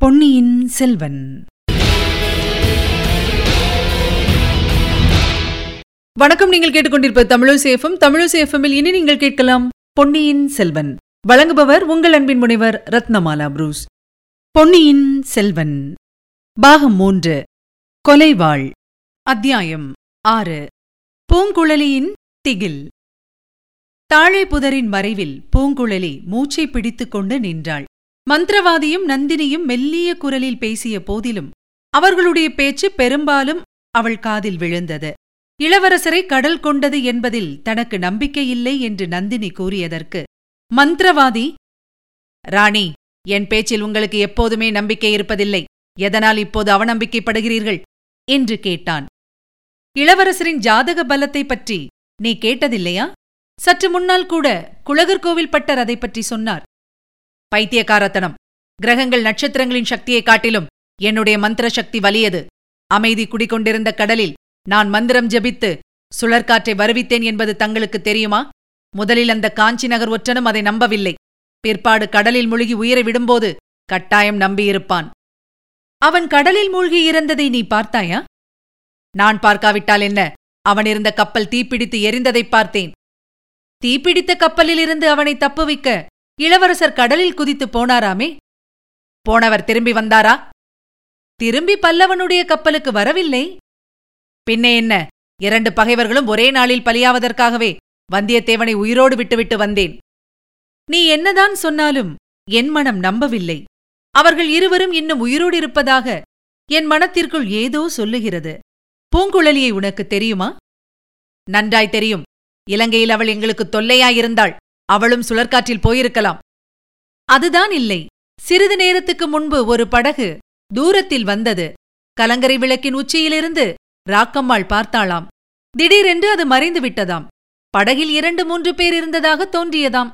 பொன்னியின் செல்வன். வணக்கம் நீங்கள் கேட்டுக்கொண்டிருப்ப தமிழசேஃபம் தமிழசேஃபமில் இனி நீங்கள் கேட்கலாம் பொன்னியின் செல்வன். வழங்குபவர் உங்கள் அன்பின் முனைவர் ரத்னமாலா புரூஸ். பொன்னியின் செல்வன். பாகம் மூன்று. கொலைவாள். அத்தியாயம் ஆறு. பூங்குழலியின் திகில். தாழை புதரின் மறைவில் பூங்குழலி மூச்சை பிடித்துக் கொண்டு நின்றாள். மந்திரவாதியும் நந்தினியும் மெல்லிய குரலில் பேசிய போதிலும் அவர்களுடைய பேச்சு பெரும்பாலும் அவள் காதில் விழுந்தது. இளவரசரை கடல் கொண்டது என்பதில் தனக்கு நம்பிக்கையில்லை என்று நந்தினி கூறியதற்கு மந்திரவாதி ராணி என் பேச்சில் உங்களுக்கு எப்போதுமே நம்பிக்கை இருப்பதில்லை. எதனால் இப்போது அவநம்பிக்கைப்படுகிறீர்கள்? என்று கேட்டான். இளவரசரின் ஜாதக பலத்தை பற்றி நீ கேட்டதில்லையா? சற்று முன்னால் கூட குழகர்கோவில் பட்டர் அதை பற்றி சொன்னார். பைத்தியக்காரத்தனம். கிரகங்கள் நட்சத்திரங்களின் சக்தியைக் காட்டிலும் என்னுடைய மந்திர சக்தி வலியது. அமைதி குடிகொண்டிருந்த கடலில் நான் மந்திரம் ஜபித்து சுழற்காற்றை வருவித்தேன் என்பது தங்களுக்கு தெரியுமா? முதலில் அந்த காஞ்சி நகர் ஒற்றனும் அதை நம்பவில்லை. பிற்பாடு கடலில் முழுகி உயிரை விடும்போது கட்டாயம் நம்பியிருப்பான். அவன் கடலில் மூழ்கி இறந்ததை நீ பார்த்தாயா? நான் பார்க்காவிட்டால் என்ன? அவன் இருந்த கப்பல் தீப்பிடித்து எரிந்ததைப் பார்த்தேன். தீப்பிடித்த கப்பலிலிருந்து அவனை தப்புவிக்க இளவரசர் கடலில் குதித்து போனாராமே? போனவர் திரும்பி வந்தாரா? திரும்பி பல்லவனுடைய கப்பலுக்கு வரவில்லை. பின்னே என்ன? இரண்டு பகைவர்களும் ஒரே நாளில் பலியாவதற்காகவே வந்தியத்தேவனை உயிரோடு விட்டுவிட்டு வந்தேன். நீ என்னதான் சொன்னாலும் என் மனம் நம்பவில்லை. அவர்கள் இருவரும் இன்னும் உயிரோடு இருப்பதாக என் மனத்திற்குள் ஏதோ சொல்லுகிறது. பூங்குழலியை உனக்கு தெரியுமா? நன்றாய் தெரியும். இலங்கையில் அவள் எங்களுக்கு தொல்லையாயிருந்தாள். அவளும் சுழற்காற்றில் போயிருக்கலாம். அதுதான் இல்லை. சிறிது நேரத்துக்கு முன்பு ஒரு படகு தூரத்தில் வந்தது. கலங்கரை விளக்கின் உச்சியிலிருந்து ராக்கம்மாள் பார்த்தாளாம். திடீரென்று அது மறைந்து விட்டதாம். படகில் இரண்டு மூன்று பேர் இருந்ததாக தோன்றியதாம்.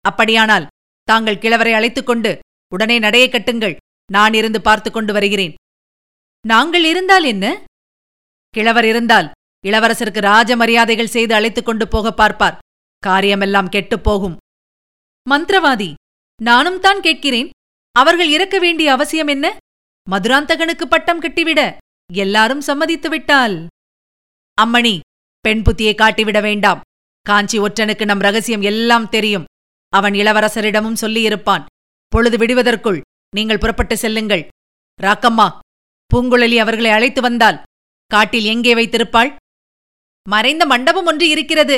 அப்படியானால் தாங்கள் கிழவரை அழைத்துக் கொண்டு உடனே நடையை கட்டுங்கள். நான் இருந்து பார்த்துக் கொண்டு வருகிறேன். நாங்கள் இருந்தால் என்ன? கிழவர் இருந்தால் இளவரசருக்கு ராஜ மரியாதைகள் செய்து அழைத்துக் கொண்டு போக பார்ப்பார். காரியமெல்லாம் கெட்டுப் போகும் மந்திரவாதி நானும் தான் கேட்கிறேன். அவர்கள் இறக்க வேண்டிய அவசியம் என்ன? மதுராந்தகனுக்கு பட்டம் கட்டிவிட எல்லாரும் சம்மதித்து விட்டால். அம்மணி பெண் புத்தியை காட்டிவிட வேண்டாம். காஞ்சி ஒற்றனுக்கு நம் ரகசியம் எல்லாம் தெரியும். அவன் இளவரசரிடமும் சொல்லியிருப்பான். பொழுது விடுவதற்குள் நீங்கள் புறப்பட்டு செல்லுங்கள். ராக்கம்மா பூங்குழலி அவர்களை அழைத்து வந்தால் காட்டில் எங்கே வைத்திருப்பாள்? மறைந்த மண்டபம் ஒன்று இருக்கிறது.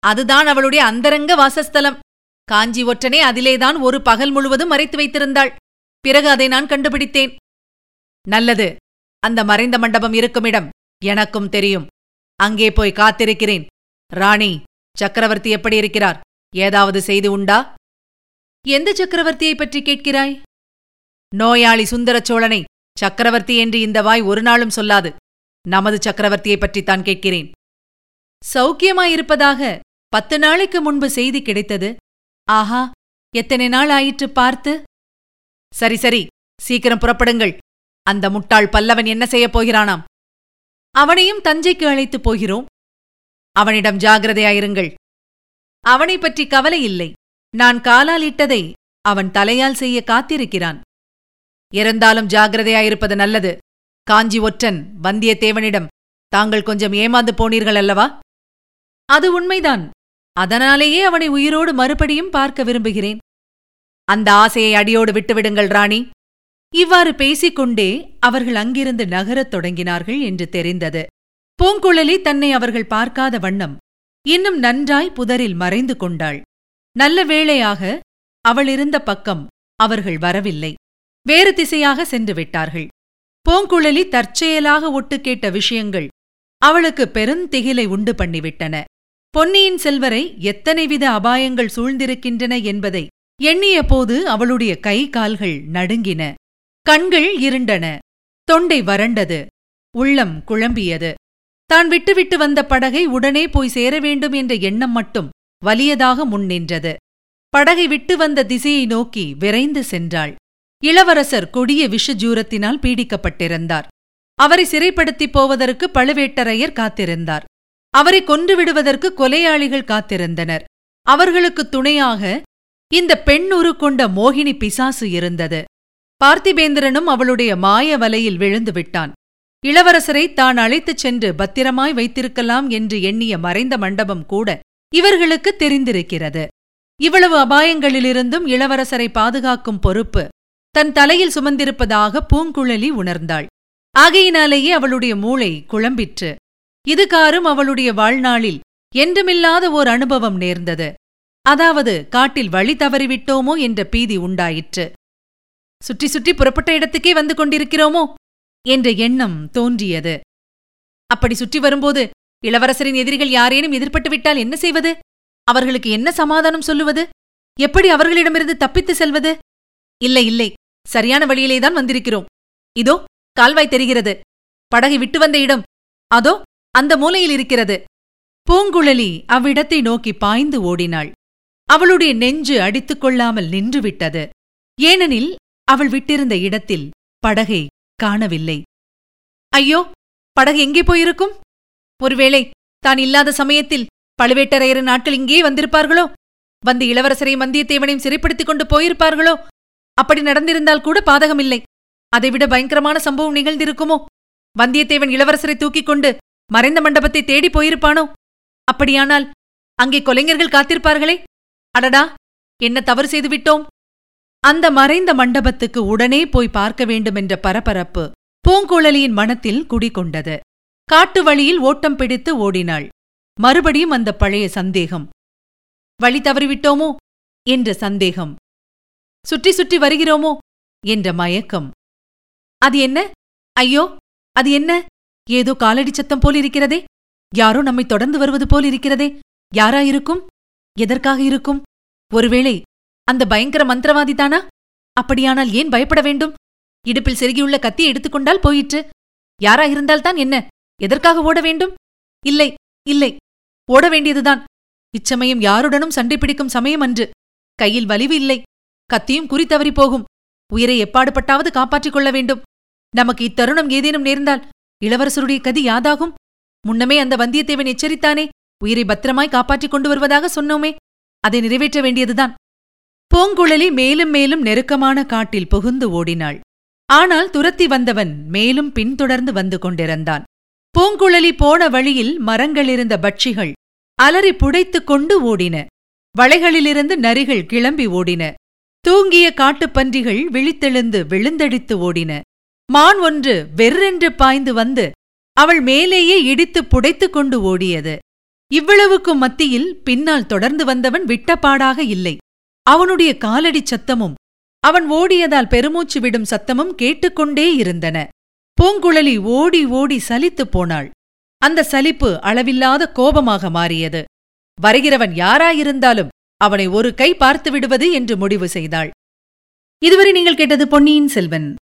அதுதான் அவளுடைய அந்தரங்க வாசஸ்தலம். காஞ்சி ஒற்றனே அதிலேதான் ஒரு பகல் முழுவதும் மறைத்து வைத்திருந்தாள். பிறகு அதை நான் கண்டுபிடித்தேன். நல்லது. அந்த மறைந்த மண்டபம் இருக்குமிடம் எனக்கும் தெரியும். அங்கே போய் காத்திருக்கிறேன். ராணி சக்கரவர்த்தி எப்படி இருக்கிறார்? ஏதாவது செய்து உண்டா? எந்த சக்கரவர்த்தியைப் பற்றி கேட்கிறாய்? நோயாளி சுந்தர சோழனை சக்கரவர்த்தி என்று இந்த வாய் ஒரு நாளும் சொல்லாது. நமது சக்கரவர்த்தியைப் பற்றித்தான் கேட்கிறேன். சௌக்கியமாயிருப்பதாக பத்து நாளைக்கு முன்பு செய்தி கிடைத்தது. ஆஹா எத்தனை நாள் ஆயிற்று பார்த்து? சரி சரி சீக்கிரம் புறப்படுங்கள். அந்த முட்டாள் பல்லவன் என்ன செய்யப் போகிறானாம்? அவனையும் தஞ்சைக்கு அழைத்துப் போகிறோம். அவனிடம் ஜாகிரதையாயிருங்கள். அவனை பற்றி கவலை இல்லை. நான் காலால் இட்டதை அவன் தலையால் செய்ய காத்திருக்கிறான். இருந்தாலும் ஜாகிரதையாயிருப்பது நல்லது. காஞ்சி ஒற்றன் வந்தியத்தேவனிடம் தாங்கள் கொஞ்சம் ஏமாந்து போனீர்கள் அல்லவா? அது உண்மைதான். அதனாலேயே அவனை உயிரோடு மறுபடியும் பார்க்க விரும்புகிறேன். அந்த ஆசையை அடியோடு விட்டுவிடுங்கள் ராணி. இவ்வாறு பேசிக்கொண்டே அவர்கள் அங்கிருந்து நகரத் தொடங்கினார்கள் என்று தெரிந்தது. பூங்குழலி தன்னை அவர்கள் பார்க்காத வண்ணம் இன்னும் நன்றாய் புதரில் மறைந்து கொண்டாள். நல்ல வேளையாக அவள் இருந்த பக்கம் அவர்கள் வரவில்லை. வேறு திசையாக சென்று விட்டார்கள். பூங்குழலி தற்செயலாக ஒட்டு கேட்ட விஷயங்கள் அவளுக்கு பெருந்திகிலை உண்டு பண்ணிவிட்டன. பொன்னியின் செல்வரை எத்தனை வித அபாயங்கள் சூழ்ந்திருக்கின்றன என்பதை எண்ணிய போது அவளுடைய கை கால்கள் நடுங்கின. கண்கள் இருண்டன. தொண்டை வறண்டது. உள்ளம் குழம்பியது. தான் விட்டுவிட்டு வந்த படகை உடனே போய் சேர வேண்டும் என்ற எண்ணம் மட்டும் வலியதாக முன்னின்றது படகை விட்டு வந்த திசையை நோக்கி விரைந்து சென்றாள். இளவரசர் கொடிய விஷஜூரத்தினால் பீடிக்கப்பட்டிருந்தார். அவரை சிறைப்படுத்திப் போவதற்கு பழுவேட்டரையர் காத்திருந்தார். அவரை கொன்று விடுவதற்கு கொலையாளிகள் காத்திருந்தனர். அவர்களுக்கு துணையாக இந்த பெண் உரு கொண்ட மோகினி பிசாசு இருந்தது. பார்த்திபேந்திரனும் அவளுடைய மாய வலையில் விழுந்து விட்டான். இளவரசரை தான் அழைத்துச் சென்று பத்திரமாய் வைத்திருக்கலாம் என்று எண்ணிய மறைந்த மண்டபம் கூட இவர்களுக்கு தெரிந்திருக்கிறது. இவ்வளவு அபாயங்களிலிருந்தும் இளவரசரை பாதுகாக்கும் பொறுப்பு தன் தலையில் சுமந்திருப்பதாக பூங்குழலி உணர்ந்தாள். ஆகையினாலேயே அவளுடைய மூளை குழம்பிற்று. இதுகாரும் அவளுடைய வாழ்நாளில் என்றுமில்லாத ஓர் அனுபவம் நேர்ந்தது. அதாவது காட்டில் வழி தவறிவிட்டோமோ என்ற பீதி உண்டாயிற்று. சுற்றி சுற்றி புறப்பட்ட இடத்துக்கே வந்து கொண்டிருக்கிறோமோ? என்ற எண்ணம் தோன்றியது. அப்படி சுற்றி வரும்போது இளவரசரின் எதிரிகள் யாரேனும் எதிர்பட்டு விட்டால் என்ன செய்வது? அவர்களுக்கு என்ன சமாதானம் சொல்லுவது? எப்படி அவர்களிடமிருந்து தப்பித்து செல்வது? இல்லை இல்லை. சரியான வழியிலேதான் வந்திருக்கிறோம். இதோ கால்வாய் தெரிகிறது. படகை விட்டு வந்த இடம். அதோ அந்த மூலையில் இருக்கிறது. பூங்குழலி அவ்விடத்தை நோக்கி பாய்ந்து ஓடினாள். அவளுடைய நெஞ்சு அடித்துக் கொள்ளாமல் நின்றுவிட்டது. ஏனெனில் அவள் விட்டிருந்த இடத்தில் படகை காணவில்லை. ஐயோ படகு எங்கே போயிருக்கும்? ஒருவேளை தான் இல்லாத சமயத்தில் பழுவேட்டரையரின் நாட்கள் இங்கே வந்திருப்பார்களோ? வந்து இளவரசரையும் வந்தியத்தேவனையும் சிறைப்படுத்திக் கொண்டு போயிருப்பார்களோ? அப்படி நடந்திருந்தால் கூட பாதகமில்லை. அதைவிட பயங்கரமான சம்பவம் நிகழ்ந்திருக்குமோ? வந்தியத்தேவன் இளவரசரை தூக்கிக் கொண்டு மறைந்த மண்டபத்தை தேடி போயிருப்பானோ? அப்படியானால் அங்கே கொலைஞர்கள் காத்திருப்பார்களே? அடடா என்ன தவறு செய்துவிட்டோம்? அந்த மறைந்த மண்டபத்துக்கு உடனே போய் பார்க்க வேண்டுமென்ற பரபரப்பு பூங்குழலியின் மனத்தில் குடிகொண்டது. காட்டு வழியில் ஓட்டம் பிடித்து ஓடினாள். மறுபடியும் அந்த பழைய சந்தேகம். வழி தவறிவிட்டோமோ? என்ற சந்தேகம். சுற்றி சுற்றி வருகிறோமோ? என்ற மயக்கம். அது என்ன? ஐயோ அது என்ன? ஏதோ காலடி சத்தம் போல் இருக்கிறதே? யாரோ நம்மை தொடர்ந்து வருவது போல் இருக்கிறதே? யாராயிருக்கும் எதற்காக இருக்கும்? ஒருவேளை அந்த பயங்கர மந்திரவாதிதானா அப்படியானால் ஏன் பயப்பட வேண்டும்? இடுப்பில் செருகியுள்ள கத்தியை எடுத்துக்கொண்டால் போயிற்று. யாராயிருந்தால்தான் என்ன? எதற்காக ஓட வேண்டும்? இல்லை இல்லை. ஓட வேண்டியதுதான். இச்சமயம் யாருடனும் சண்டை பிடிக்கும் சமயம் அன்று. கையில் வலிவு இல்லை. கத்தியும் குறி தவறி போகும். உயிரை எப்பாடுபட்டாவது காப்பாற்றிக் கொள்ள வேண்டும். நமக்கு இத்தருணம் ஏதேனும் நேர்ந்தால் இளவரசருடைய கதி யாதாகும்? முன்னமே அந்த வந்தியத்தேவன் எச்சரித்தானே உயிரை பத்திரமாய் காப்பாற்றிக் கொண்டு வருவதாக சொன்னோமே அதை நிறைவேற்ற வேண்டியதுதான். பூங்குழலி மேலும் மேலும் நெருக்கமான காட்டில் புகுந்து ஓடினாள். ஆனால் துரத்தி வந்தவன் மேலும் பின்தொடர்ந்து வந்து கொண்டிருந்தான். பூங்குழலி போன வழியில் மரங்களிருந்த பட்சிகள் அலறி புடைத்துக் கொண்டு ஓடின. வளைகளிலிருந்து நரிகள் கிளம்பி ஓடின. தூங்கிய காட்டுப்பன்றிகள் விழித்தெழுந்து விழுந்தடித்து ஓடின. மான் ஒன்று வெர்ரென்று பாய்ந்து வந்து அவள் மேலேயே இடித்து புடைத்துக் கொண்டு ஓடியது. இவ்வளவுக்கும் மத்தியில் பின்னால் தொடர்ந்து வந்தவன் விட்டப்பாடாக இல்லை. அவனுடைய காலடிச் சத்தமும் அவன் ஓடியதால் பெருமூச்சு விடும் சத்தமும் கேட்டுக்கொண்டே இருந்தன. பூங்குழலி ஓடி ஓடி சலித்துப் போனாள். அந்த சலிப்பு அளவில்லாத கோபமாக மாறியது. வருகிறவன் யாராயிருந்தாலும் அவனை ஒரு கை பார்த்து விடுவது என்று முடிவு செய்தாள். இதுவரை நீங்கள் கேட்டது பொன்னியின் செல்வன்.